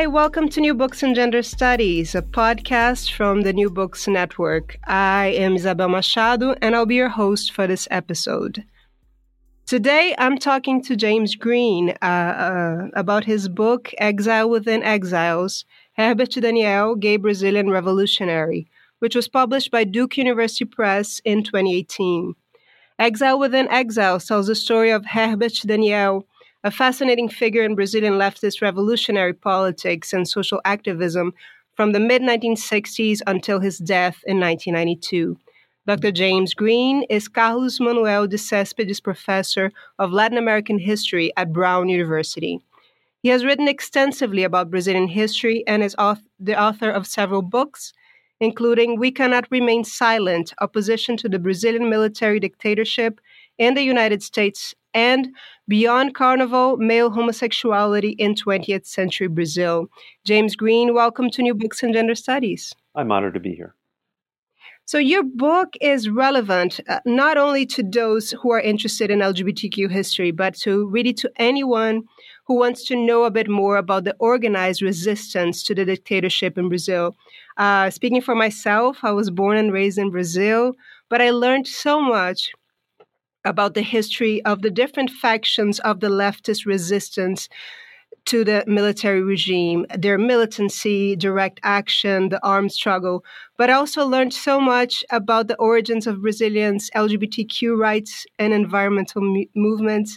Hi, welcome to New Books in Gender Studies, a podcast from the New Books Network. I am Isabel Machado, and I'll be your host for this episode. Today, I'm talking to James Green uh, uh, about his book, Exile Within Exiles Herbert Daniel, Gay Brazilian Revolutionary, which was published by Duke University Press in 2018. Exile Within Exiles tells the story of Herbert Daniel a fascinating figure in Brazilian leftist revolutionary politics and social activism from the mid 1960s until his death in 1992. Dr. James Green is Carlos Manuel de Cespedes Professor of Latin American History at Brown University. He has written extensively about Brazilian history and is the author of several books, including We Cannot Remain Silent Opposition to the Brazilian Military Dictatorship in the United States and Beyond Carnival Male Homosexuality in 20th Century Brazil. James Green, welcome to New Books in Gender Studies. I'm honored to be here. So, your book is relevant uh, not only to those who are interested in LGBTQ history, but to really to anyone who wants to know a bit more about the organized resistance to the dictatorship in Brazil. Uh, speaking for myself, I was born and raised in Brazil, but I learned so much about the history of the different factions of the leftist resistance to the military regime, their militancy, direct action, the armed struggle, but I also learned so much about the origins of Brazilians' LGBTQ rights and environmental movements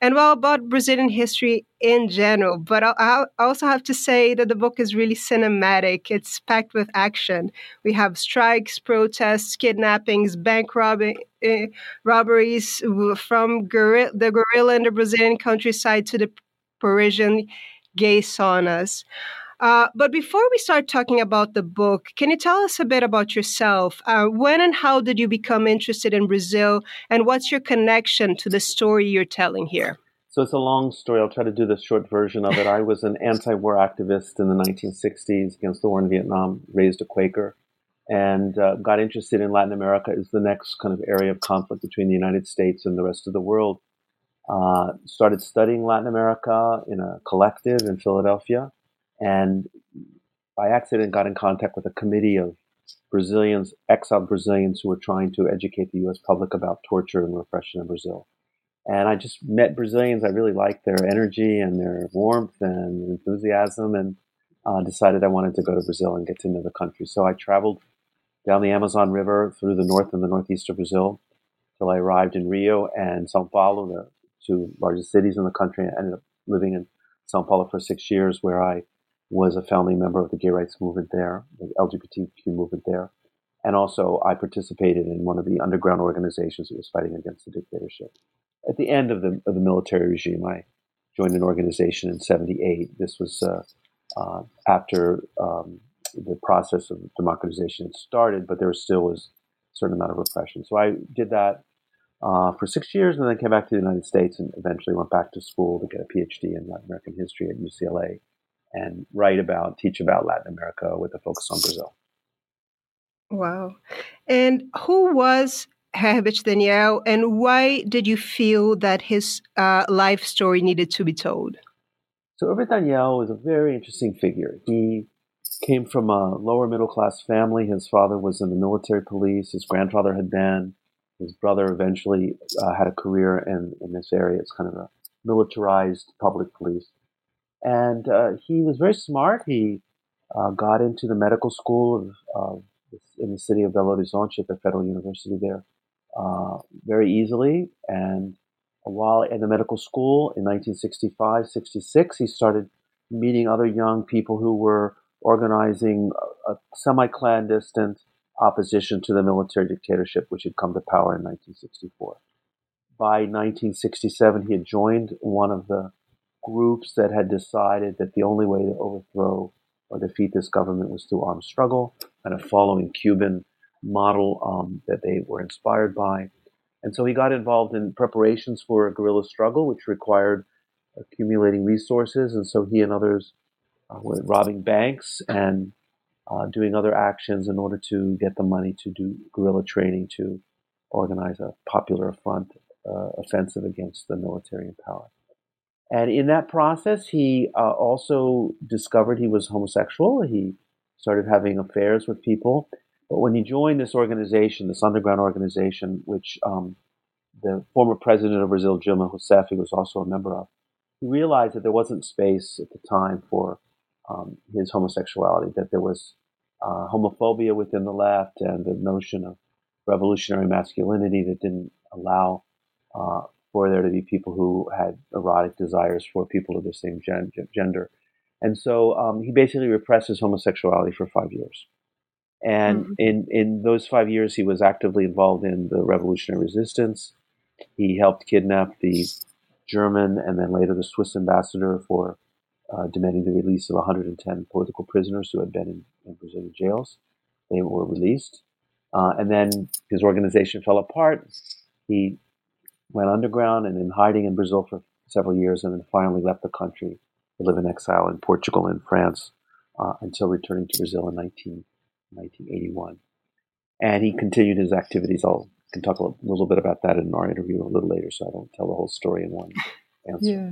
and well about Brazilian history in general. But I also have to say that the book is really cinematic. It's packed with action. We have strikes, protests, kidnappings, bank robbing, uh, robberies from the guerrilla in the Brazilian countryside to the Parisian gay saunas. Uh, but before we start talking about the book, can you tell us a bit about yourself? Uh, when and how did you become interested in Brazil, and what's your connection to the story you're telling here? So it's a long story. I'll try to do the short version of it. I was an anti-war activist in the 1960s against the war in Vietnam, raised a Quaker, and uh, got interested in Latin America as the next kind of area of conflict between the United States and the rest of the world. Uh, started studying Latin America in a collective in Philadelphia and by accident got in contact with a committee of Brazilians, exiled Brazilians who were trying to educate the U.S. public about torture and repression in Brazil. And I just met Brazilians. I really liked their energy and their warmth and enthusiasm, and uh, decided I wanted to go to Brazil and get to know the country. So I traveled down the Amazon River through the north and the northeast of Brazil till I arrived in Rio and Sao Paulo, the two largest cities in the country. I ended up living in Sao Paulo for six years, where I was a founding member of the gay rights movement there, the LGBTQ movement there. And also, I participated in one of the underground organizations that was fighting against the dictatorship. At the end of the, of the military regime, I joined an organization in 78. This was uh, uh, after um, the process of democratization had started, but there still was a certain amount of repression. So I did that uh, for six years and then came back to the United States and eventually went back to school to get a PhD in Latin American history at UCLA and write about, teach about Latin America with a focus on Brazil. Wow. And who was Herbert Daniel, and why did you feel that his uh, life story needed to be told? So, Herbert Daniel was a very interesting figure. He came from a lower middle class family. His father was in the military police, his grandfather had been. His brother eventually uh, had a career in, in this area. It's kind of a militarized public police. And uh, he was very smart. He uh, got into the medical school of, in the city of Belo Horizonte at the Federal University there uh, very easily. And while in the medical school in 1965, 66, he started meeting other young people who were organizing a, a semi-clandestine opposition to the military dictatorship which had come to power in 1964. By 1967, he had joined one of the groups that had decided that the only way to overthrow or defeat this government was through armed struggle, kind of following Cuban model um, that they were inspired by. And so he got involved in preparations for a guerrilla struggle, which required accumulating resources. And so he and others uh, were robbing banks and uh, doing other actions in order to get the money to do guerrilla training to organize a popular front uh, offensive against the military in power. And in that process, he uh, also discovered he was homosexual. He started having affairs with people. But when he joined this organization, this underground organization, which um, the former president of Brazil, Dilma Rousseff, was also a member of, he realized that there wasn't space at the time for um, his homosexuality, that there was uh, homophobia within the left and the notion of revolutionary masculinity that didn't allow uh, for there to be people who had erotic desires for people of the same gen- gender. And so um, he basically repressed his homosexuality for five years. And mm-hmm. in, in those five years, he was actively involved in the revolutionary resistance. He helped kidnap the German and then later the Swiss ambassador for uh, demanding the release of 110 political prisoners who had been in, in Brazilian jails. They were released. Uh, and then his organization fell apart. He went underground and in hiding in Brazil for several years and then finally left the country to live in exile in Portugal and France uh, until returning to Brazil in 19, 1981. And he continued his activities. I'll can talk a little bit about that in our interview a little later, so I don't tell the whole story in one answer. Yeah.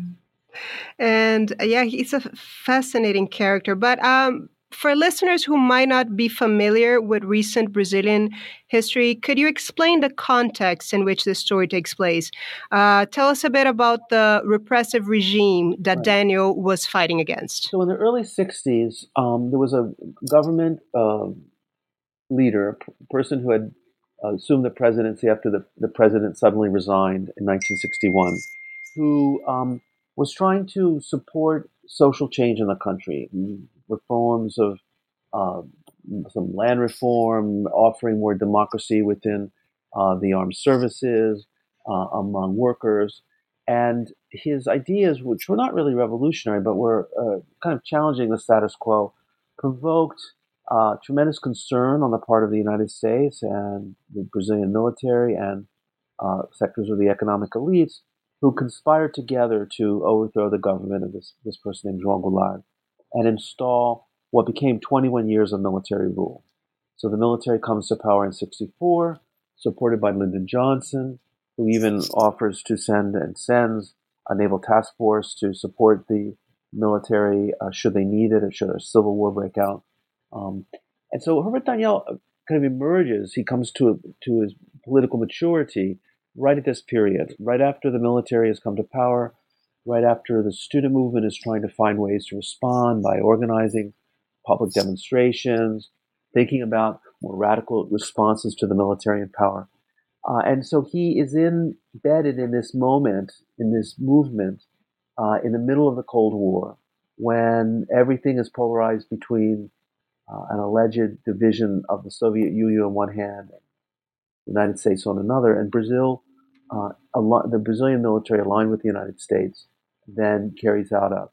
And uh, yeah, he's a fascinating character. But um, for listeners who might not be familiar with recent Brazilian history, could you explain the context in which this story takes place? Uh, tell us a bit about the repressive regime that right. Daniel was fighting against. So, in the early 60s, um, there was a government uh, leader, a person who had uh, assumed the presidency after the, the president suddenly resigned in 1961, who um, was trying to support social change in the country reforms of uh, some land reform, offering more democracy within uh, the armed services, uh, among workers. And his ideas, which were not really revolutionary, but were uh, kind of challenging the status quo, provoked uh, tremendous concern on the part of the United States and the Brazilian military and uh, sectors of the economic elites who conspired together to overthrow the government of this, this person named João Goulart and install what became 21 years of military rule. So the military comes to power in 64, supported by Lyndon Johnson, who even offers to send and sends a naval task force to support the military uh, should they need it or should a civil war break out. Um, and so Herbert Daniel kind of emerges, he comes to, to his political maturity right at this period, right after the military has come to power, right after the student movement is trying to find ways to respond by organizing public demonstrations, thinking about more radical responses to the military in power. Uh, and so he is embedded in this moment, in this movement, uh, in the middle of the Cold War, when everything is polarized between uh, an alleged division of the Soviet Union on one hand, the United States on another, and Brazil, uh, the Brazilian military aligned with the United States, then carries out a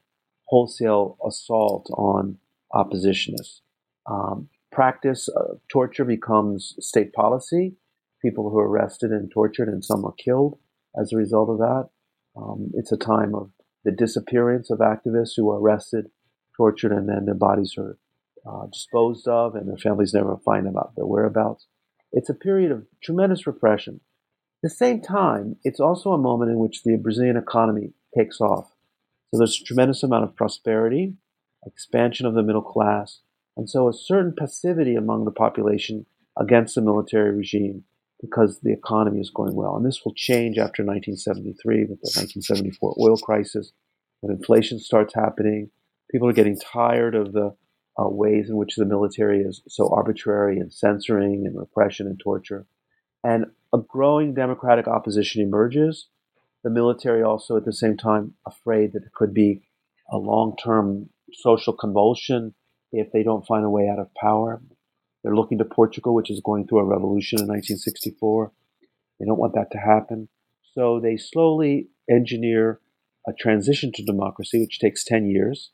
wholesale assault on oppositionists. Um, practice of torture becomes state policy. People who are arrested and tortured, and some are killed as a result of that. Um, it's a time of the disappearance of activists who are arrested, tortured, and then their bodies are uh, disposed of, and their families never find about their whereabouts. It's a period of tremendous repression. At the same time, it's also a moment in which the Brazilian economy takes off. So there's a tremendous amount of prosperity, expansion of the middle class, and so a certain passivity among the population against the military regime because the economy is going well. And this will change after 1973 with the 1974 oil crisis, when inflation starts happening. People are getting tired of the uh, ways in which the military is so arbitrary and censoring and repression and torture. And a growing democratic opposition emerges the military also at the same time afraid that it could be a long-term social convulsion if they don't find a way out of power. They're looking to Portugal, which is going through a revolution in 1964. They don't want that to happen. So they slowly engineer a transition to democracy, which takes 10 years.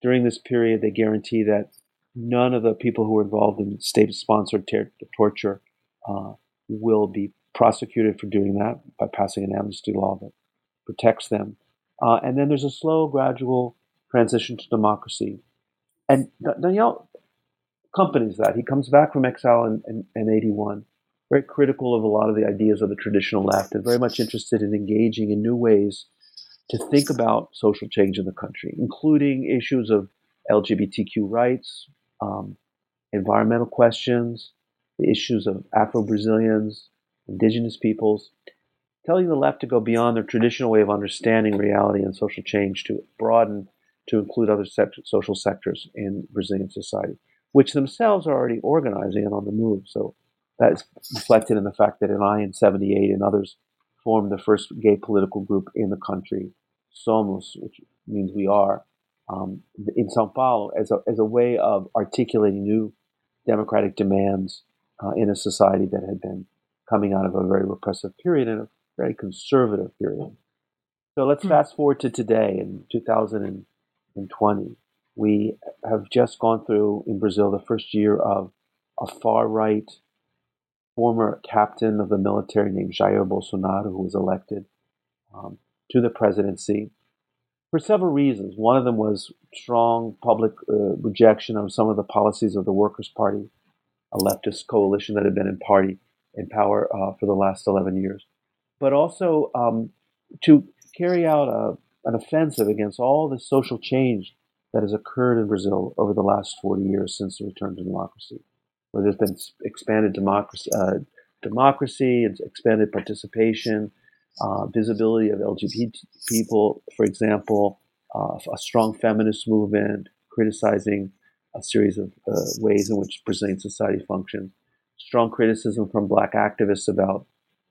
During this period, they guarantee that none of the people who were involved in state sponsored ter- torture uh, will be prosecuted for doing that by passing an amnesty law that protects them. Uh, and then there's a slow, gradual transition to democracy. And Daniel accompanies that. He comes back from exile in, in, in 81, very critical of a lot of the ideas of the traditional left and very much interested in engaging in new ways to think about social change in the country, including issues of LGBTQ rights, um, environmental questions, the issues of Afro Brazilians, indigenous peoples, telling the left to go beyond their traditional way of understanding reality and social change to broaden to include other social sectors in Brazilian society, which themselves are already organizing and on the move. So that's reflected in the fact that I in 78 and others formed the first gay political group in the country, Somos, which means we are, um, in Sao Paulo as a, as a way of articulating new democratic demands uh, in a society that had been coming out of a very repressive period and a very conservative period. So let's mm-hmm. fast forward to today in 2020. We have just gone through in Brazil the first year of a far right former captain of the military named Jair Bolsonaro, who was elected um, to the presidency for several reasons. One of them was strong public uh, rejection of some of the policies of the Workers' Party, a leftist coalition that had been in party in power uh, for the last 11 years, but also um, to carry out a, an offensive against all the social change that has occurred in Brazil over the last 40 years since the return to democracy where there's been expanded democracy, uh, democracy and expanded participation, uh, visibility of LGBT people, for example, uh, a strong feminist movement criticizing a series of uh, ways in which Brazilian society functions, strong criticism from black activists about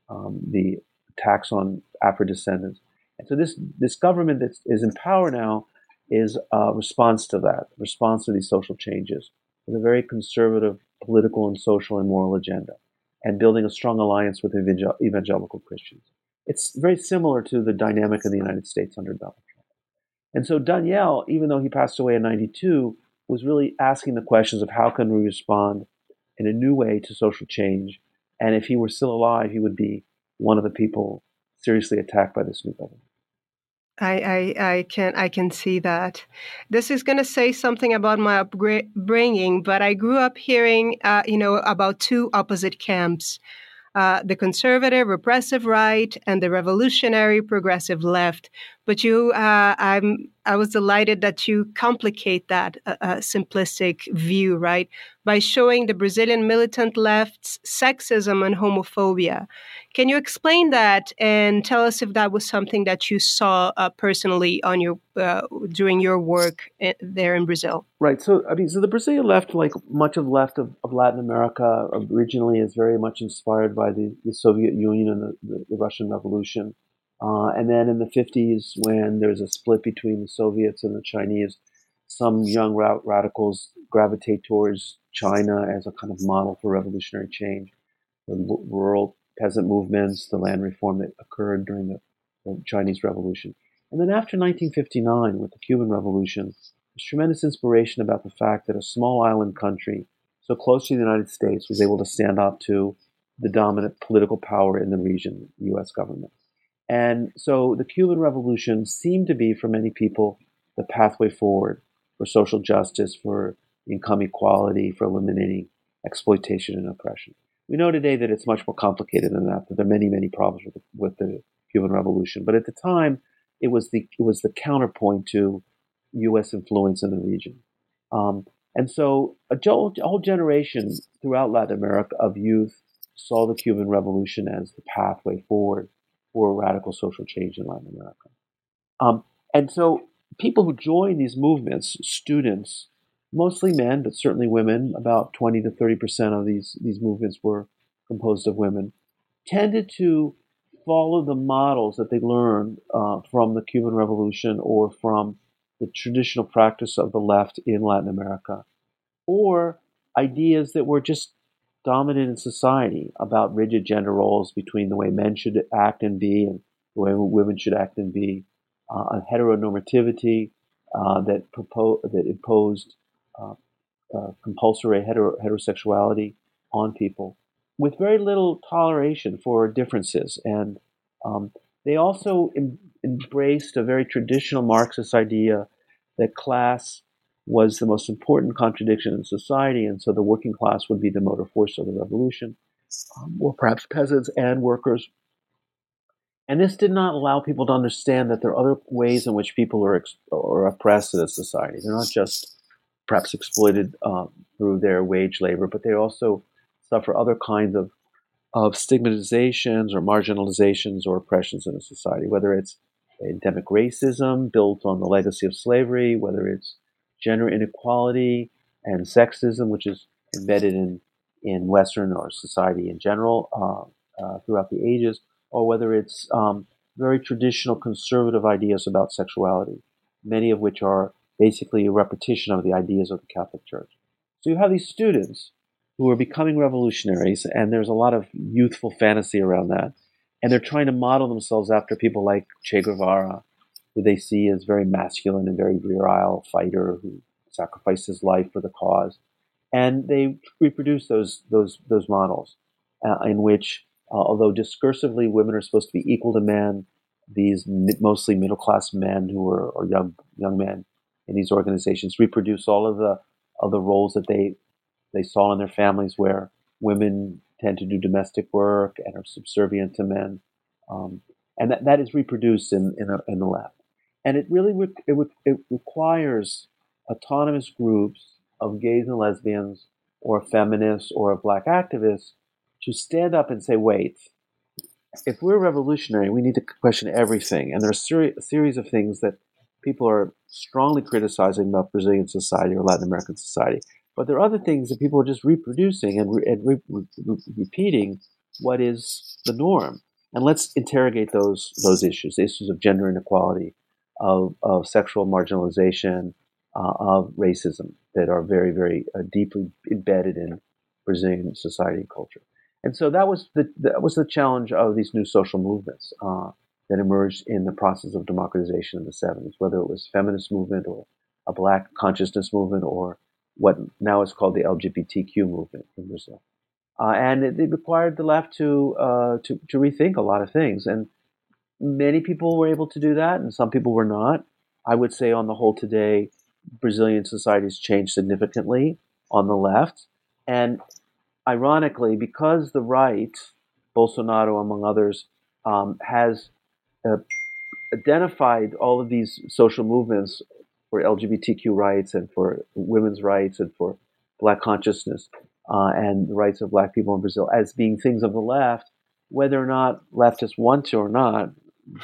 um, the attacks on Afro descendants. And so this, this government that is in power now is a response to that, response to these social changes with a very conservative political and social and moral agenda, and building a strong alliance with evangelical Christians. It's very similar to the dynamic in the United States under Donald Trump. And so Daniel, even though he passed away in 92, was really asking the questions of how can we respond in a new way to social change. And if he were still alive, he would be one of the people seriously attacked by this new government. I, I, I can I can see that. This is going to say something about my upbringing, but I grew up hearing, uh, you know, about two opposite camps uh, the conservative, repressive right, and the revolutionary, progressive left. But you, uh, I'm, I was delighted that you complicate that uh, uh, simplistic view, right, by showing the Brazilian militant left's sexism and homophobia. Can you explain that and tell us if that was something that you saw uh, personally on your during your work there in Brazil? Right. So, I mean, so the Brazilian left, like much of left of, of Latin America, originally is very much inspired by the, the Soviet Union and the, the, the Russian Revolution. Uh, and then in the 50s, when there's a split between the Soviets and the Chinese, some young ra- radicals gravitate towards China as a kind of model for revolutionary change. The rural peasant movements, the land reform that occurred during the, the Chinese Revolution. And then after 1959, with the Cuban Revolution, there's tremendous inspiration about the fact that a small island country so close to the United States was able to stand up to the dominant political power in the region, the U.S. government. And so the Cuban Revolution seemed to be, for many people, the pathway forward for social justice, for income equality, for eliminating exploitation and oppression. We know today that it's much more complicated than that, that there are many, many problems with the, with the Cuban Revolution. But at the time, it was the, it was the counterpoint to U.S. influence in the region. Um, and so a whole, a whole generation throughout Latin America of youth saw the Cuban Revolution as the pathway forward for radical social change in Latin America. Um, and so people who join these movements, students, mostly men, but certainly women, about 20 to 30 percent of these, these movements were composed of women, tended to follow the models that they learned uh, from the Cuban Revolution or from the traditional practice of the left in Latin America, or ideas that were just dominant in society about rigid gender roles between the way men should act and be and the way women should act and be, uh, heteronormativity uh, that, propo- that imposed uh, uh, compulsory hetero- heterosexuality on people with very little toleration for differences. And um, they also em- embraced a very traditional Marxist idea that class was the most important contradiction in society, and so the working class would be the motor force of the revolution, um, or perhaps peasants and workers. And this did not allow people to understand that there are other ways in which people are, ex- are oppressed in a society. They're not just perhaps exploited uh, through their wage labor, but they also suffer other kinds of, of stigmatizations or marginalizations or oppressions in a society, whether it's endemic racism built on the legacy of slavery, whether it's gender inequality and sexism, which is embedded in, in Western or society in general uh, uh, throughout the ages, or whether it's um, very traditional conservative ideas about sexuality, many of which are basically a repetition of the ideas of the Catholic Church. So you have these students who are becoming revolutionaries, and there's a lot of youthful fantasy around that. And they're trying to model themselves after people like Che Guevara, who they see as very masculine and very virile fighter who sacrificed his life for the cause. And they reproduce those those those models uh, in which, uh, although discursively women are supposed to be equal to men, these mostly middle class men who are or young young men in these organizations reproduce all of the of the roles that they they saw in their families where women tend to do domestic work and are subservient to men. Um, and that, that is reproduced in, in, a, in the left. And it really re- it, re- it requires autonomous groups of gays and lesbians or feminists or black activists to stand up and say, wait, if we're revolutionary, we need to question everything. And there are seri- a series of things that people are strongly criticizing about Brazilian society or Latin American society. But there are other things that people are just reproducing and, re- and re- re- repeating what is the norm. And let's interrogate those those issues, issues of gender inequality, of, of sexual marginalization, uh, of racism that are very, very uh, deeply embedded in Brazilian society and culture. And so that was the that was the challenge of these new social movements uh, that emerged in the process of democratization in the 70s, whether it was feminist movement or a black consciousness movement or what now is called the LGBTQ movement in Brazil. Uh, and it, it, required the left to, uh, to, to rethink a lot of things. And many people were able to do that, and some people were not. I would say, on the whole, today, Brazilian society has changed significantly on the left. And ironically, because the right, Bolsonaro among others, um, has uh, identified all of these social movements for LGBTQ rights and for women's rights and for black consciousness uh, and the rights of black people in Brazil as being things of the left, whether or not leftists want to or not,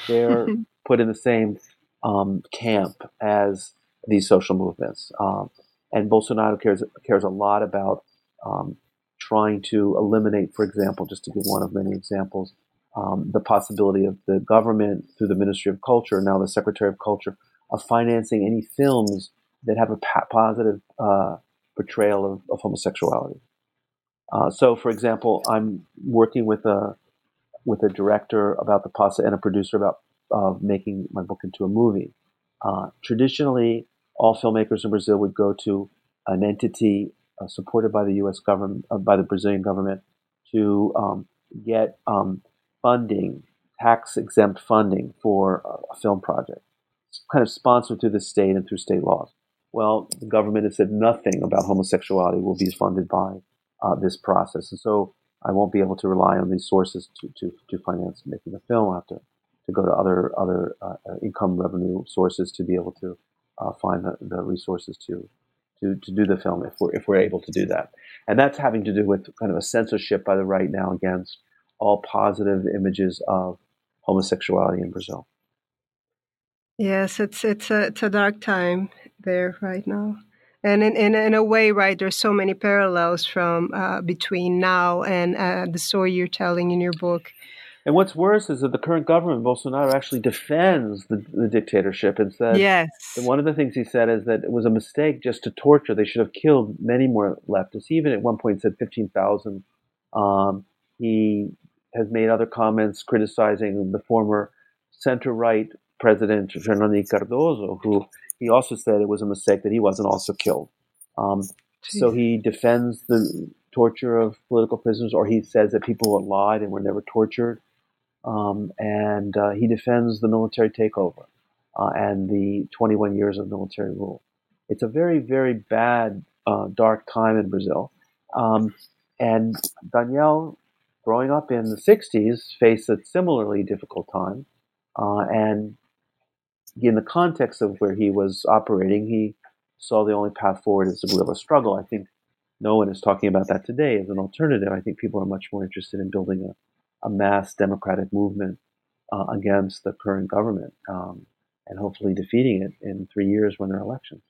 they're put in the same um, camp as these social movements. Um, and Bolsonaro cares cares a lot about um, trying to eliminate, for example, just to give one of many examples, um, the possibility of the government through the Ministry of Culture, now the Secretary of Culture, of financing any films that have a positive uh, portrayal of, of homosexuality. Uh, so, for example, I'm working with a with a director about the process and a producer about uh, making my book into a movie. Uh, traditionally, all filmmakers in Brazil would go to an entity uh, supported by the U.S. government, uh, by the Brazilian government, to um, get um, funding, tax exempt funding for a film project It's kind of sponsored through the state and through state laws. Well, the government has said nothing about homosexuality will be funded by uh, this process. And so I won't be able to rely on these sources to, to, to finance making a film. I have to, to go to other, other uh, uh, income revenue sources to be able to uh, find the, the resources to, to, to do the film if we're, if we're able to do that. And that's having to do with kind of a censorship by the right now against all positive images of homosexuality in Brazil. Yes, it's it's a it's a dark time there right now, and in in, in a way, right? There's so many parallels from uh, between now and uh, the story you're telling in your book. And what's worse is that the current government, Bolsonaro, actually defends the, the dictatorship and says yes. one of the things he said is that it was a mistake just to torture. They should have killed many more leftists. He even at one point said 15,000. Um, he has made other comments criticizing the former center right President Fernando Cardoso, who he also said it was a mistake that he wasn't also killed. Um, so he defends the torture of political prisoners, or he says that people lied and were never tortured. Um, and uh, he defends the military takeover uh, and the 21 years of military rule. It's a very, very bad, uh, dark time in Brazil. Um, and Daniel growing up in the 60s, faced a similarly difficult time. Uh, and in the context of where he was operating, he saw the only path forward as a guerrilla struggle. I think no one is talking about that today as an alternative. I think people are much more interested in building a, a mass democratic movement uh, against the current government um, and hopefully defeating it in three years when there are elections.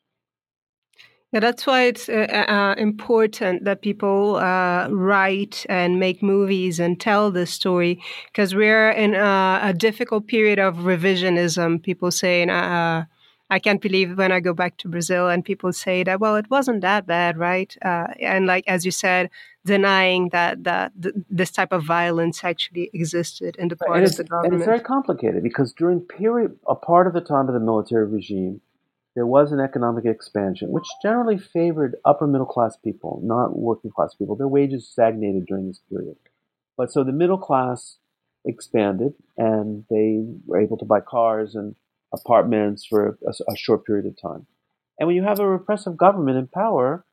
Yeah, that's why it's uh, uh, important that people uh, write and make movies and tell this story because we're in a, a, difficult period of revisionism. People saying, uh, I can't believe when I go back to Brazil and people say that, well, it wasn't that bad, right? Uh, and like, as you said, denying that, that th- this type of violence actually existed in the part of the government. And it's very complicated because during period, a part of the time of the military regime, there was an economic expansion, which generally favored upper middle class people, not working class people. Their wages stagnated during this period. But so the middle class expanded and they were able to buy cars and apartments for a, a short period of time. And when you have a repressive government in power,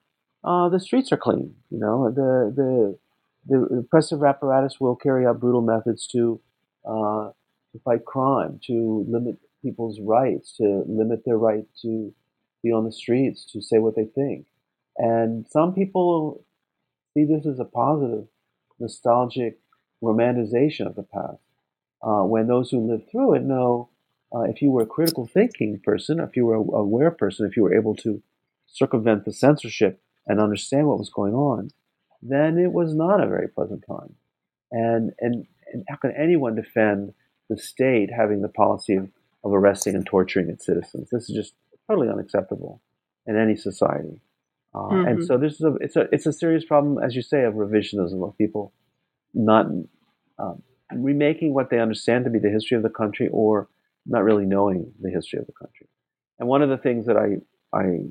uh, the streets are clean. You know, the, the, the repressive apparatus will carry out brutal methods to, uh, to fight crime, to limit people's rights, to limit their right to be on the streets, to say what they think. And some people see this as a positive, nostalgic romanticization of the past. Uh, when those who lived through it know uh, if you were a critical thinking person, if you were a aware person, if you were able to circumvent the censorship and understand what was going on, then it was not a very pleasant time. And, and, and how can anyone defend the state having the policy of of arresting and torturing its citizens. This is just totally unacceptable in any society. Uh, mm-hmm. And so this is a it's a it's a serious problem, as you say, of revisionism of people not um, remaking what they understand to be the history of the country or not really knowing the history of the country. And one of the things that I I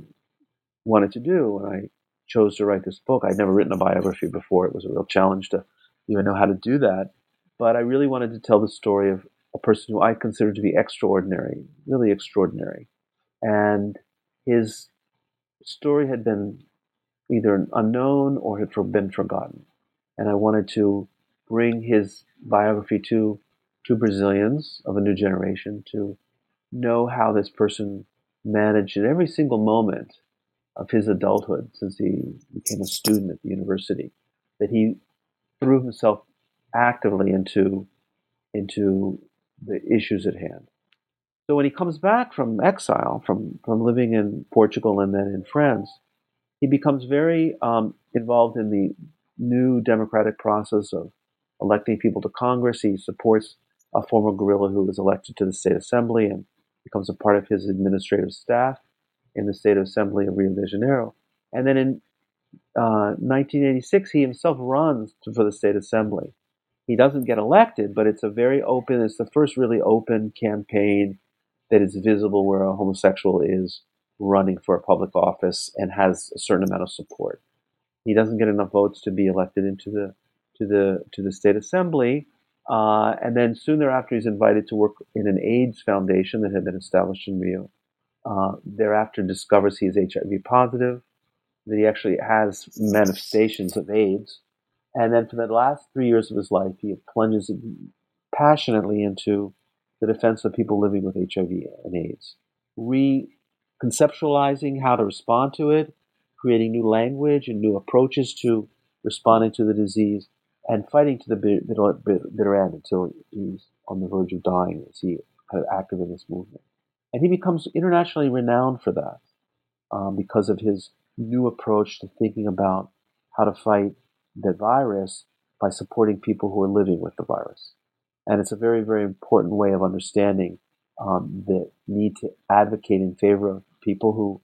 wanted to do when I chose to write this book, I'd never written a biography before. It was a real challenge to even know how to do that. But I really wanted to tell the story of a person who I consider to be extraordinary, really extraordinary. And his story had been either unknown or had been forgotten. And I wanted to bring his biography to, to Brazilians of a new generation to know how this person managed in every single moment of his adulthood since he became a student at the university, that he threw himself actively into, into the issues at hand. So when he comes back from exile, from, from living in Portugal and then in France, he becomes very um, involved in the new democratic process of electing people to Congress. He supports a former guerrilla who was elected to the state assembly and becomes a part of his administrative staff in the state assembly of Rio de Janeiro. And then in uh, 1986, he himself runs for the state assembly he doesn't get elected, but it's a very open, it's the first really open campaign that is visible where a homosexual is running for a public office and has a certain amount of support. He doesn't get enough votes to be elected into the to the to the state assembly, uh, and then soon thereafter he's invited to work in an AIDS foundation that had been established in Rio. Uh, thereafter discovers he is HIV positive, that he actually has manifestations of AIDS, and then for the last three years of his life, he plunges passionately into the defense of people living with HIV and AIDS, reconceptualizing how to respond to it, creating new language and new approaches to responding to the disease, and fighting to the bitter, bitter end until he's on the verge of dying as he kind of active in this movement. And he becomes internationally renowned for that um, because of his new approach to thinking about how to fight the virus by supporting people who are living with the virus. And it's a very, very important way of understanding um, the need to advocate in favor of people who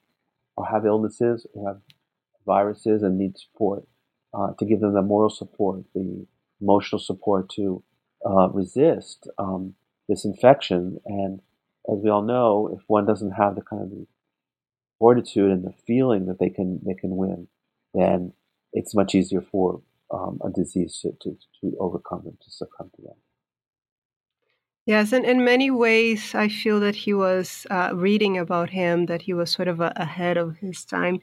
have illnesses, who have viruses and need support, uh, to give them the moral support, the emotional support to uh, resist um, this infection. And as we all know, if one doesn't have the kind of fortitude and the feeling that they can they can win, then it's much easier for um, a disease to, to, to overcome and to succumb to that. Yes, and in many ways, I feel that he was uh, reading about him, that he was sort of a, ahead of his time.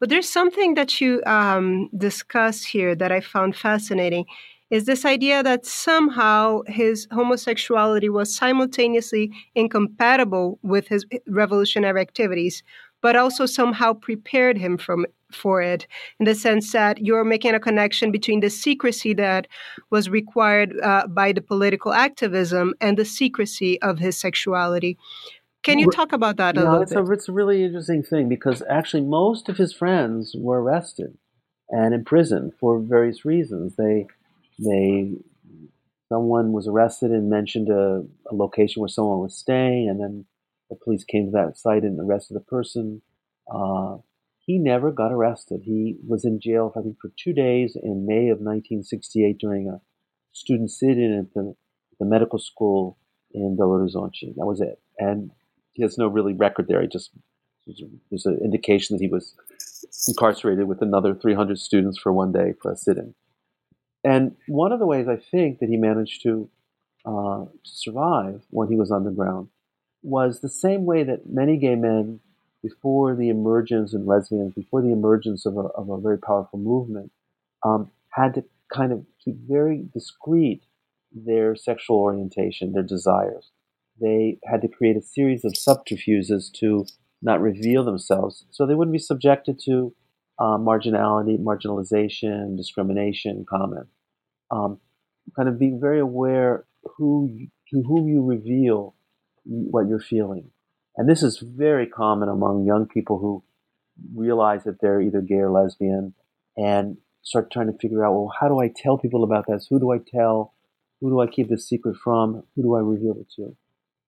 But there's something that you um, discuss here that I found fascinating. is this idea that somehow his homosexuality was simultaneously incompatible with his revolutionary activities, but also somehow prepared him from for it in the sense that you're making a connection between the secrecy that was required uh, by the political activism and the secrecy of his sexuality. Can you talk about that a no, little it's bit? A, it's a really interesting thing because actually most of his friends were arrested and imprisoned for various reasons. They, they, someone was arrested and mentioned a, a location where someone was staying, and then the police came to that site and arrested the person. Uh, he never got arrested. He was in jail, I think, for two days in May of 1968 during a student sit-in at the, the medical school in Belo Horizonte. That was it. And he has no really record there. He just there's an indication that he was incarcerated with another 300 students for one day for a sit-in. And one of the ways I think that he managed to, uh, survive when he was underground was the same way that many gay men before the emergence and lesbians, before the emergence of a, of a very powerful movement, um, had to kind of keep very discreet their sexual orientation, their desires. They had to create a series of subterfuges to not reveal themselves, so they wouldn't be subjected to uh, marginality, marginalization, discrimination, comment. Um, kind of being very aware who to whom you reveal what you're feeling. And this is very common among young people who realize that they're either gay or lesbian and start trying to figure out, well, how do I tell people about this? Who do I tell? Who do I keep this secret from? Who do I reveal it to?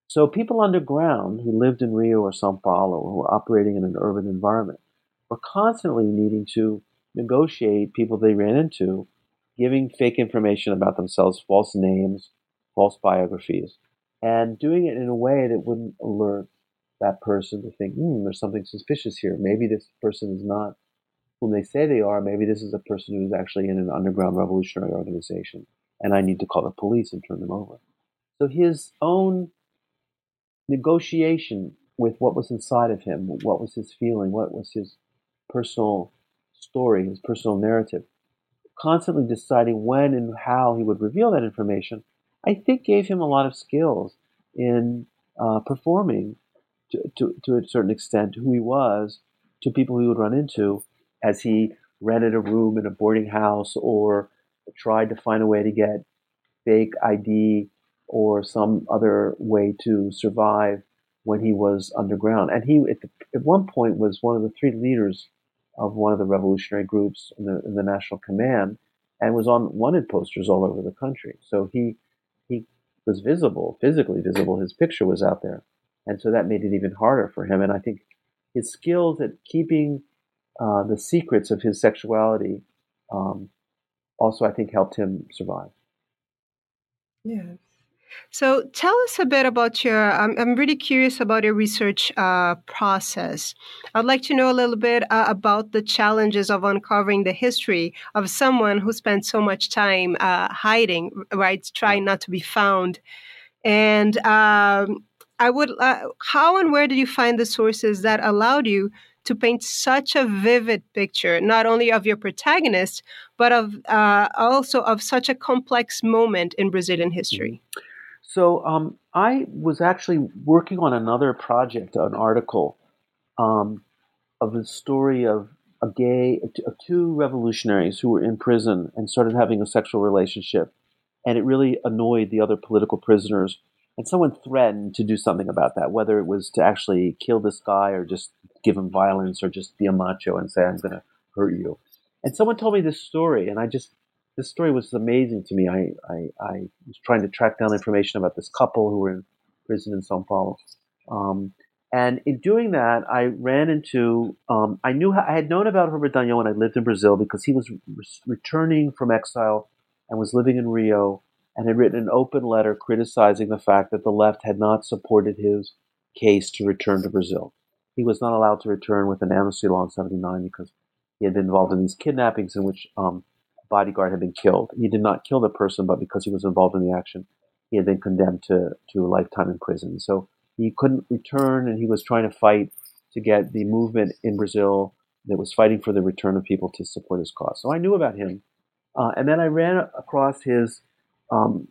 So people underground who lived in Rio or Sao Paulo, who were operating in an urban environment, were constantly needing to negotiate people they ran into, giving fake information about themselves, false names, false biographies, and doing it in a way that wouldn't alert that person to think, hmm, there's something suspicious here. Maybe this person is not whom they say they are. Maybe this is a person who's actually in an underground revolutionary organization, and I need to call the police and turn them over. So his own negotiation with what was inside of him, what was his feeling, what was his personal story, his personal narrative, constantly deciding when and how he would reveal that information, I think gave him a lot of skills in uh, performing to, to, to a certain extent who he was to people he would run into as he rented a room in a boarding house or tried to find a way to get fake ID or some other way to survive when he was underground. And he, at, the, at one point, was one of the three leaders of one of the revolutionary groups in the, in the National Command and was on wanted posters all over the country. So he, he was visible, physically visible. His picture was out there. And so that made it even harder for him. And I think his skills at keeping uh, the secrets of his sexuality um, also, I think, helped him survive. Yes. So tell us a bit about your. I'm, I'm really curious about your research uh, process. I'd like to know a little bit uh, about the challenges of uncovering the history of someone who spent so much time uh, hiding, right, trying not to be found, and um, I would. Uh, how and where did you find the sources that allowed you to paint such a vivid picture, not only of your protagonist, but of uh, also of such a complex moment in Brazilian history? So um, I was actually working on another project, an article um, of the story of a gay, of two revolutionaries who were in prison and started having a sexual relationship, and it really annoyed the other political prisoners and someone threatened to do something about that, whether it was to actually kill this guy or just give him violence or just be a macho and say, I'm going to hurt you. And someone told me this story, and I just, this story was amazing to me. I, I, I was trying to track down information about this couple who were in prison in Sao Paulo. Um, and in doing that, I ran into, um, I knew, I had known about Herbert Daniel when I lived in Brazil because he was re- returning from exile and was living in Rio and had written an open letter criticizing the fact that the left had not supported his case to return to Brazil. He was not allowed to return with an amnesty law in 79 because he had been involved in these kidnappings in which um, a bodyguard had been killed. He did not kill the person, but because he was involved in the action, he had been condemned to, to a lifetime in prison. So he couldn't return, and he was trying to fight to get the movement in Brazil that was fighting for the return of people to support his cause. So I knew about him Uh, and then I ran across his um,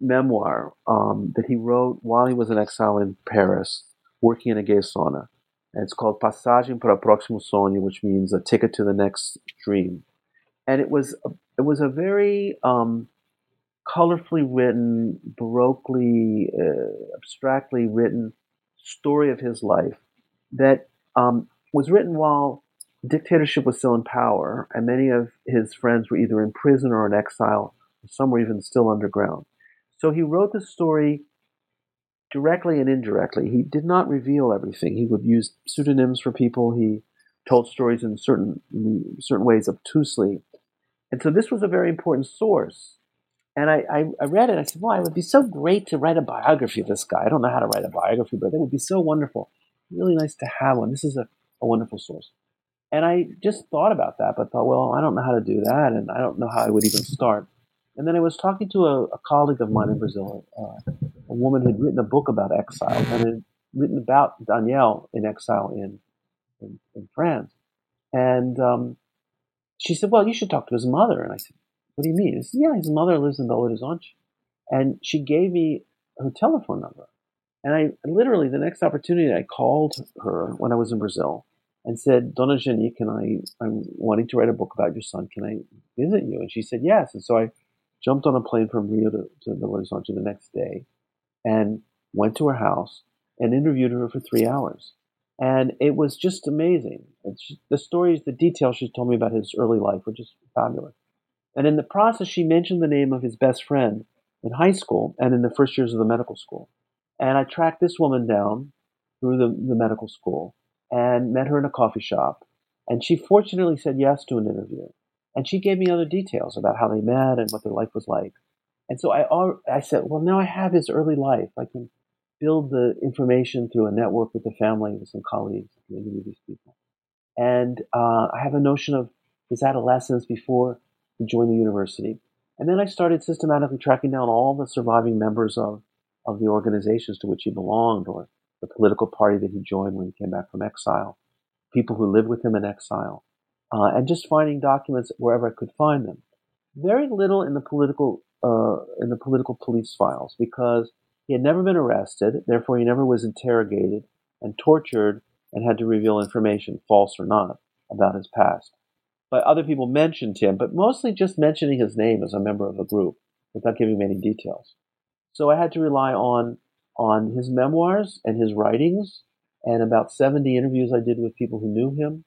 memoir um, that he wrote while he was in exile in Paris, working in a gay sauna. And it's called Passagem para Próximo Sonho, which means a ticket to the next dream. And it was a, it was a very um, colorfully written, baroquely, uh, abstractly written story of his life that um, was written while dictatorship was still in power, and many of his friends were either in prison or in exile. Some were even still underground. So he wrote the story directly and indirectly. He did not reveal everything. He would use pseudonyms for people. He told stories in certain certain ways obtusely, and so this was a very important source. And I, I, I read it. I said, "Well, it would be so great to write a biography of this guy. I don't know how to write a biography, but it would be so wonderful. Really nice to have one. This is a, a wonderful source." And I just thought about that, but thought, well, I don't know how to do that, and I don't know how I would even start. And then I was talking to a, a colleague of mine in Brazil, uh, a woman who had written a book about exile and had written about Daniel in exile in, in, in France. And um, she said, well, you should talk to his mother. And I said, what do you mean? He said, yeah, his mother lives in Belo Horizonte. And she gave me her telephone number. And I literally, the next opportunity, I called her when I was in Brazil and said, Donna Jenny, can I, I'm wanting to write a book about your son. Can I visit you? And she said, yes. And so I jumped on a plane from Rio to, to Belo Horizonte the next day and went to her house and interviewed her for three hours. And it was just amazing. Just, the stories, the details she told me about his early life were just fabulous. And in the process, she mentioned the name of his best friend in high school and in the first years of the medical school. And I tracked this woman down through the, the medical school and met her in a coffee shop. And she fortunately said yes to an interview. And she gave me other details about how they met and what their life was like. And so I, I said, well, now I have his early life. I can build the information through a network with the family, with some colleagues, interview these people. And uh, I have a notion of his adolescence before he joined the university. And then I started systematically tracking down all the surviving members of, of the organizations to which he belonged or the political party that he joined when he came back from exile, people who lived with him in exile, uh, and just finding documents wherever I could find them. Very little in the political uh, in the political police files because he had never been arrested, therefore he never was interrogated and tortured and had to reveal information, false or not, about his past. But other people mentioned him, but mostly just mentioning his name as a member of a group without giving many details. So I had to rely on on his memoirs and his writings and about 70 interviews I did with people who knew him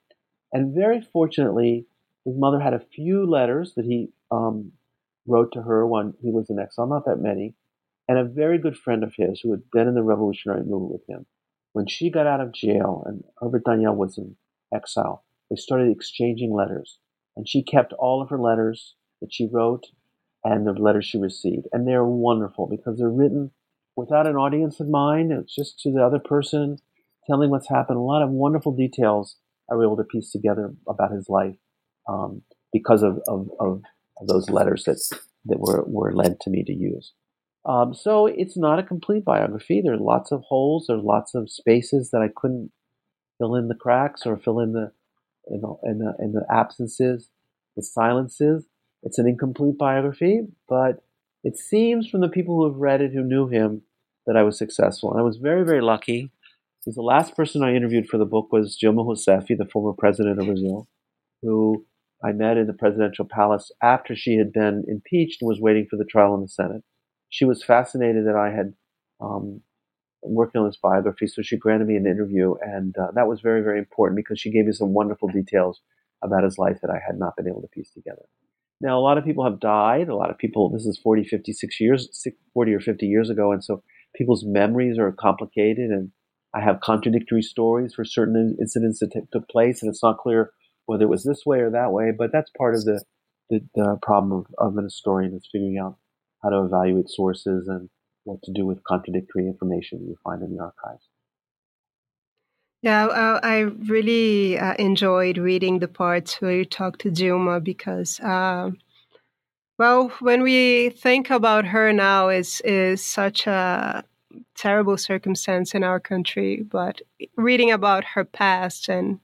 and very fortunately, his mother had a few letters that he um, wrote to her when he was in exile, not that many, and a very good friend of his who had been in the revolutionary movement with him. When she got out of jail and Herbert Daniel was in exile, they started exchanging letters. And she kept all of her letters that she wrote and the letters she received. And they're wonderful because they're written without an audience in mind. It's just to the other person telling what's happened. A lot of wonderful details I were able to piece together about his life um, because of, of, of, those letters that, that were, were lent to me to use. Um, so it's not a complete biography. There are lots of holes. There's lots of spaces that I couldn't fill in the cracks or fill in the in the, in the, in the absences, the silences. It's an incomplete biography, but it seems from the people who have read it who knew him that I was successful. And I was very, very lucky the last person I interviewed for the book was Dilma Rousseff, the former president of Brazil, who I met in the presidential palace after she had been impeached and was waiting for the trial in the Senate. She was fascinated that I had um, working on this biography, so she granted me an interview, and uh, that was very, very important because she gave me some wonderful details about his life that I had not been able to piece together. Now, a lot of people have died. A lot of people, this is 40, 56 years, 40 or 50 years ago, and so people's memories are complicated and I have contradictory stories for certain incidents that took place, and it's not clear whether it was this way or that way. But that's part of the the, the problem of, of an historian is figuring out how to evaluate sources and what to do with contradictory information you find in the archives. Yeah, uh, I really uh, enjoyed reading the parts where you talk to Dilma because, uh, well, when we think about her now, is is such a terrible circumstance in our country, but reading about her past and